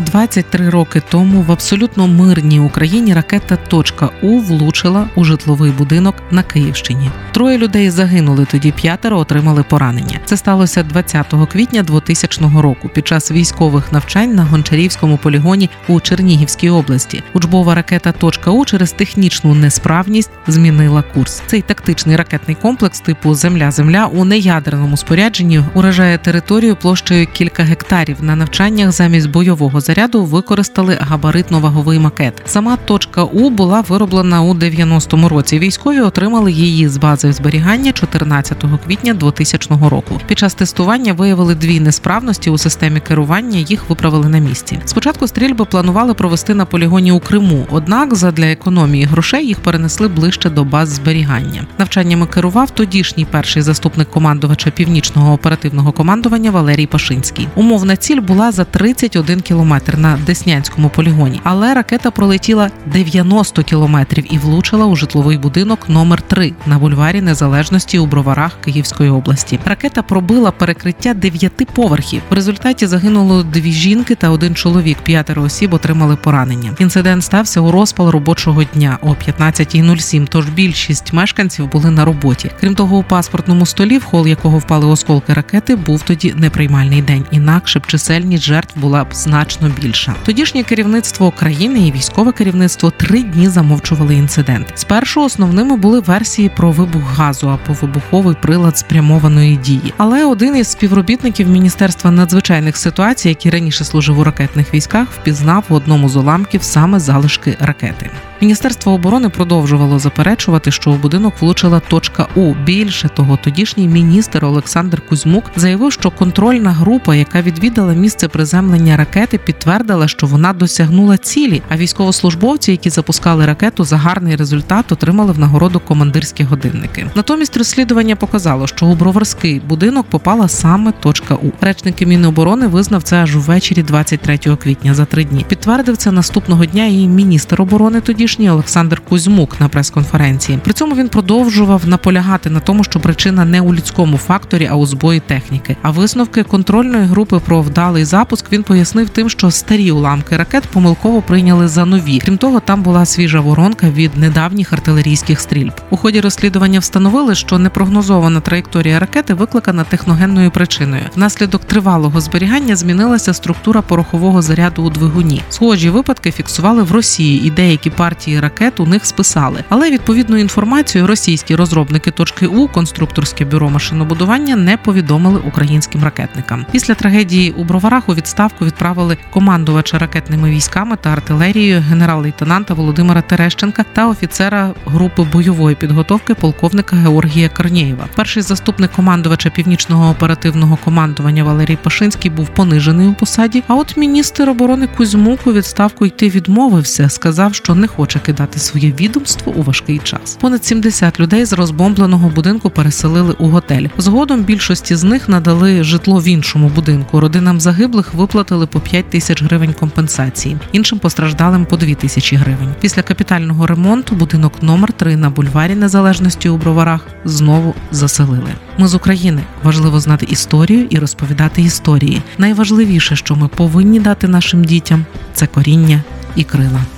23 роки тому в абсолютно мирній Україні ракета «Точка У влучила у житловий будинок на Київщині. Троє людей загинули. Тоді п'ятеро отримали поранення. Це сталося 20 квітня 2000 року під час військових навчань на Гончарівському полігоні у Чернігівській області. Учбова ракета «Точка У через технічну несправність змінила курс. Цей тактичний ракетний комплекс типу Земля-Земля у неядерному спорядженні уражає територію площею кілька гектарів на навчаннях замість бойового заряду використали габаритно-ваговий макет. Сама точка У була вироблена у 90-му році. Військові отримали її з бази зберігання 14 квітня 2000 року. Під час тестування виявили дві несправності у системі керування. Їх виправили на місці. Спочатку стрільби планували провести на полігоні у Криму, однак, задля економії грошей їх перенесли ближче до баз зберігання. Навчаннями керував тодішній перший заступник командувача північного оперативного командування Валерій Пашинський. Умовна ціль була за 31 кілометр кілометр на Деснянському полігоні, але ракета пролетіла 90 кілометрів і влучила у житловий будинок номер 3 на бульварі Незалежності у Броварах Київської області. Ракета пробила перекриття дев'яти поверхів. В результаті загинуло дві жінки та один чоловік. П'ятеро осіб отримали поранення. Інцидент стався у розпал робочого дня о 15.07, Тож більшість мешканців були на роботі. Крім того, у паспортному столі, в хол якого впали осколки ракети, був тоді неприймальний день. Інакше б чисельність жертв була б значно значно більша. Тодішнє керівництво країни і військове керівництво три дні замовчували інцидент. Спершу основними були версії про вибух газу або вибуховий прилад спрямованої дії. Але один із співробітників міністерства надзвичайних ситуацій, який раніше служив у ракетних військах, впізнав в одному з уламків саме залишки ракети. Міністерство оборони продовжувало заперечувати, що у будинок влучила точка У. Більше того, тодішній міністр Олександр Кузьмук заявив, що контрольна група, яка відвідала місце приземлення ракети, підтвердила, що вона досягнула цілі. А військовослужбовці, які запускали ракету, за гарний результат отримали в нагороду командирські годинники. Натомість розслідування показало, що у броварський будинок попала саме точка У. Речники Міноборони визнав це аж ввечері 23 квітня за три дні. Підтвердив це наступного дня і міністр оборони тодішній Олександр Кузьмук на прес-конференції. При цьому він продовжував наполягати на тому, що причина не у людському факторі, а у збої техніки. А висновки контрольної групи про вдалий запуск він пояснив тим, що старі уламки ракет помилково прийняли за нові. Крім того, там була свіжа воронка від недавніх артилерійських стрільб. У ході розслідування встановили, що непрогнозована траєкторія ракети викликана техногенною причиною. Внаслідок тривалого зберігання змінилася структура порохового заряду у двигуні. Схожі випадки фіксували в Росії і деякі партії ракет у них списали. Але відповідну інформацію російські розробники точки У конструкторське бюро машинобудування не повідомили українським ракетникам. Після трагедії у броварах у відставку відправили командувача ракетними військами та артилерією генерал-лейтенанта Володимира Терещенка та офіцера групи бойової підготовки полковника Георгія Корнєєва. Перший заступник командувача північного оперативного командування Валерій Пашинський був понижений у посаді. А от міністр оборони Кузьмук у відставку йти відмовився, сказав, що не хоче кидати своє відомство у важкий час. Понад 70 людей з розбомбленого будинку переселили у готель. Згодом більшості з них надали житло в іншому будинку. Родинам загиблих виплатили по 5 тисяч гривень компенсації, іншим постраждалим по 2 тисячі гривень. Після капітального ремонту будинок номер 3 на бульварі Незалежності у Броварах знову заселили. Ми з України важливо знати історію і розповідати історії. Найважливіше, що ми повинні дати нашим дітям, це коріння і крила.